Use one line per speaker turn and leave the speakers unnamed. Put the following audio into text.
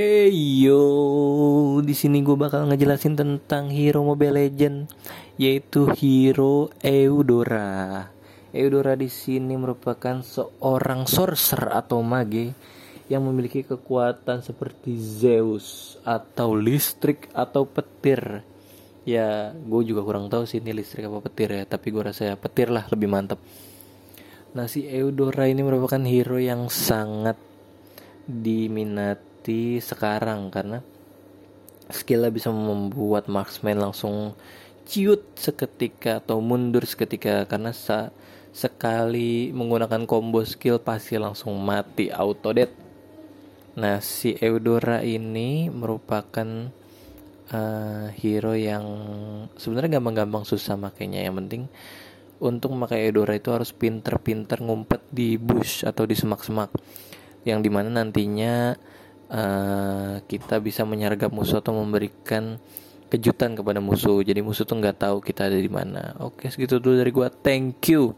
Hey yo, di sini gue bakal ngejelasin tentang hero Mobile Legend yaitu hero Eudora. Eudora di sini merupakan seorang sorcerer atau mage yang memiliki kekuatan seperti Zeus atau listrik atau petir. Ya, gue juga kurang tahu sih ini listrik apa petir ya, tapi gue rasa ya petir lah lebih mantap. Nah, si Eudora ini merupakan hero yang sangat diminati sekarang karena skillnya bisa membuat marksman langsung ciut seketika atau mundur seketika karena sa sekali menggunakan combo skill pasti langsung mati auto death. Nah, si Eudora ini merupakan uh, hero yang sebenarnya gampang-gampang susah makanya yang penting untuk memakai Eudora itu harus pinter-pinter ngumpet di bush atau di semak-semak yang di mana nantinya uh, kita bisa menyergap musuh atau memberikan kejutan kepada musuh. Jadi musuh tuh nggak tahu kita ada di mana. Oke segitu dulu dari gua. Thank you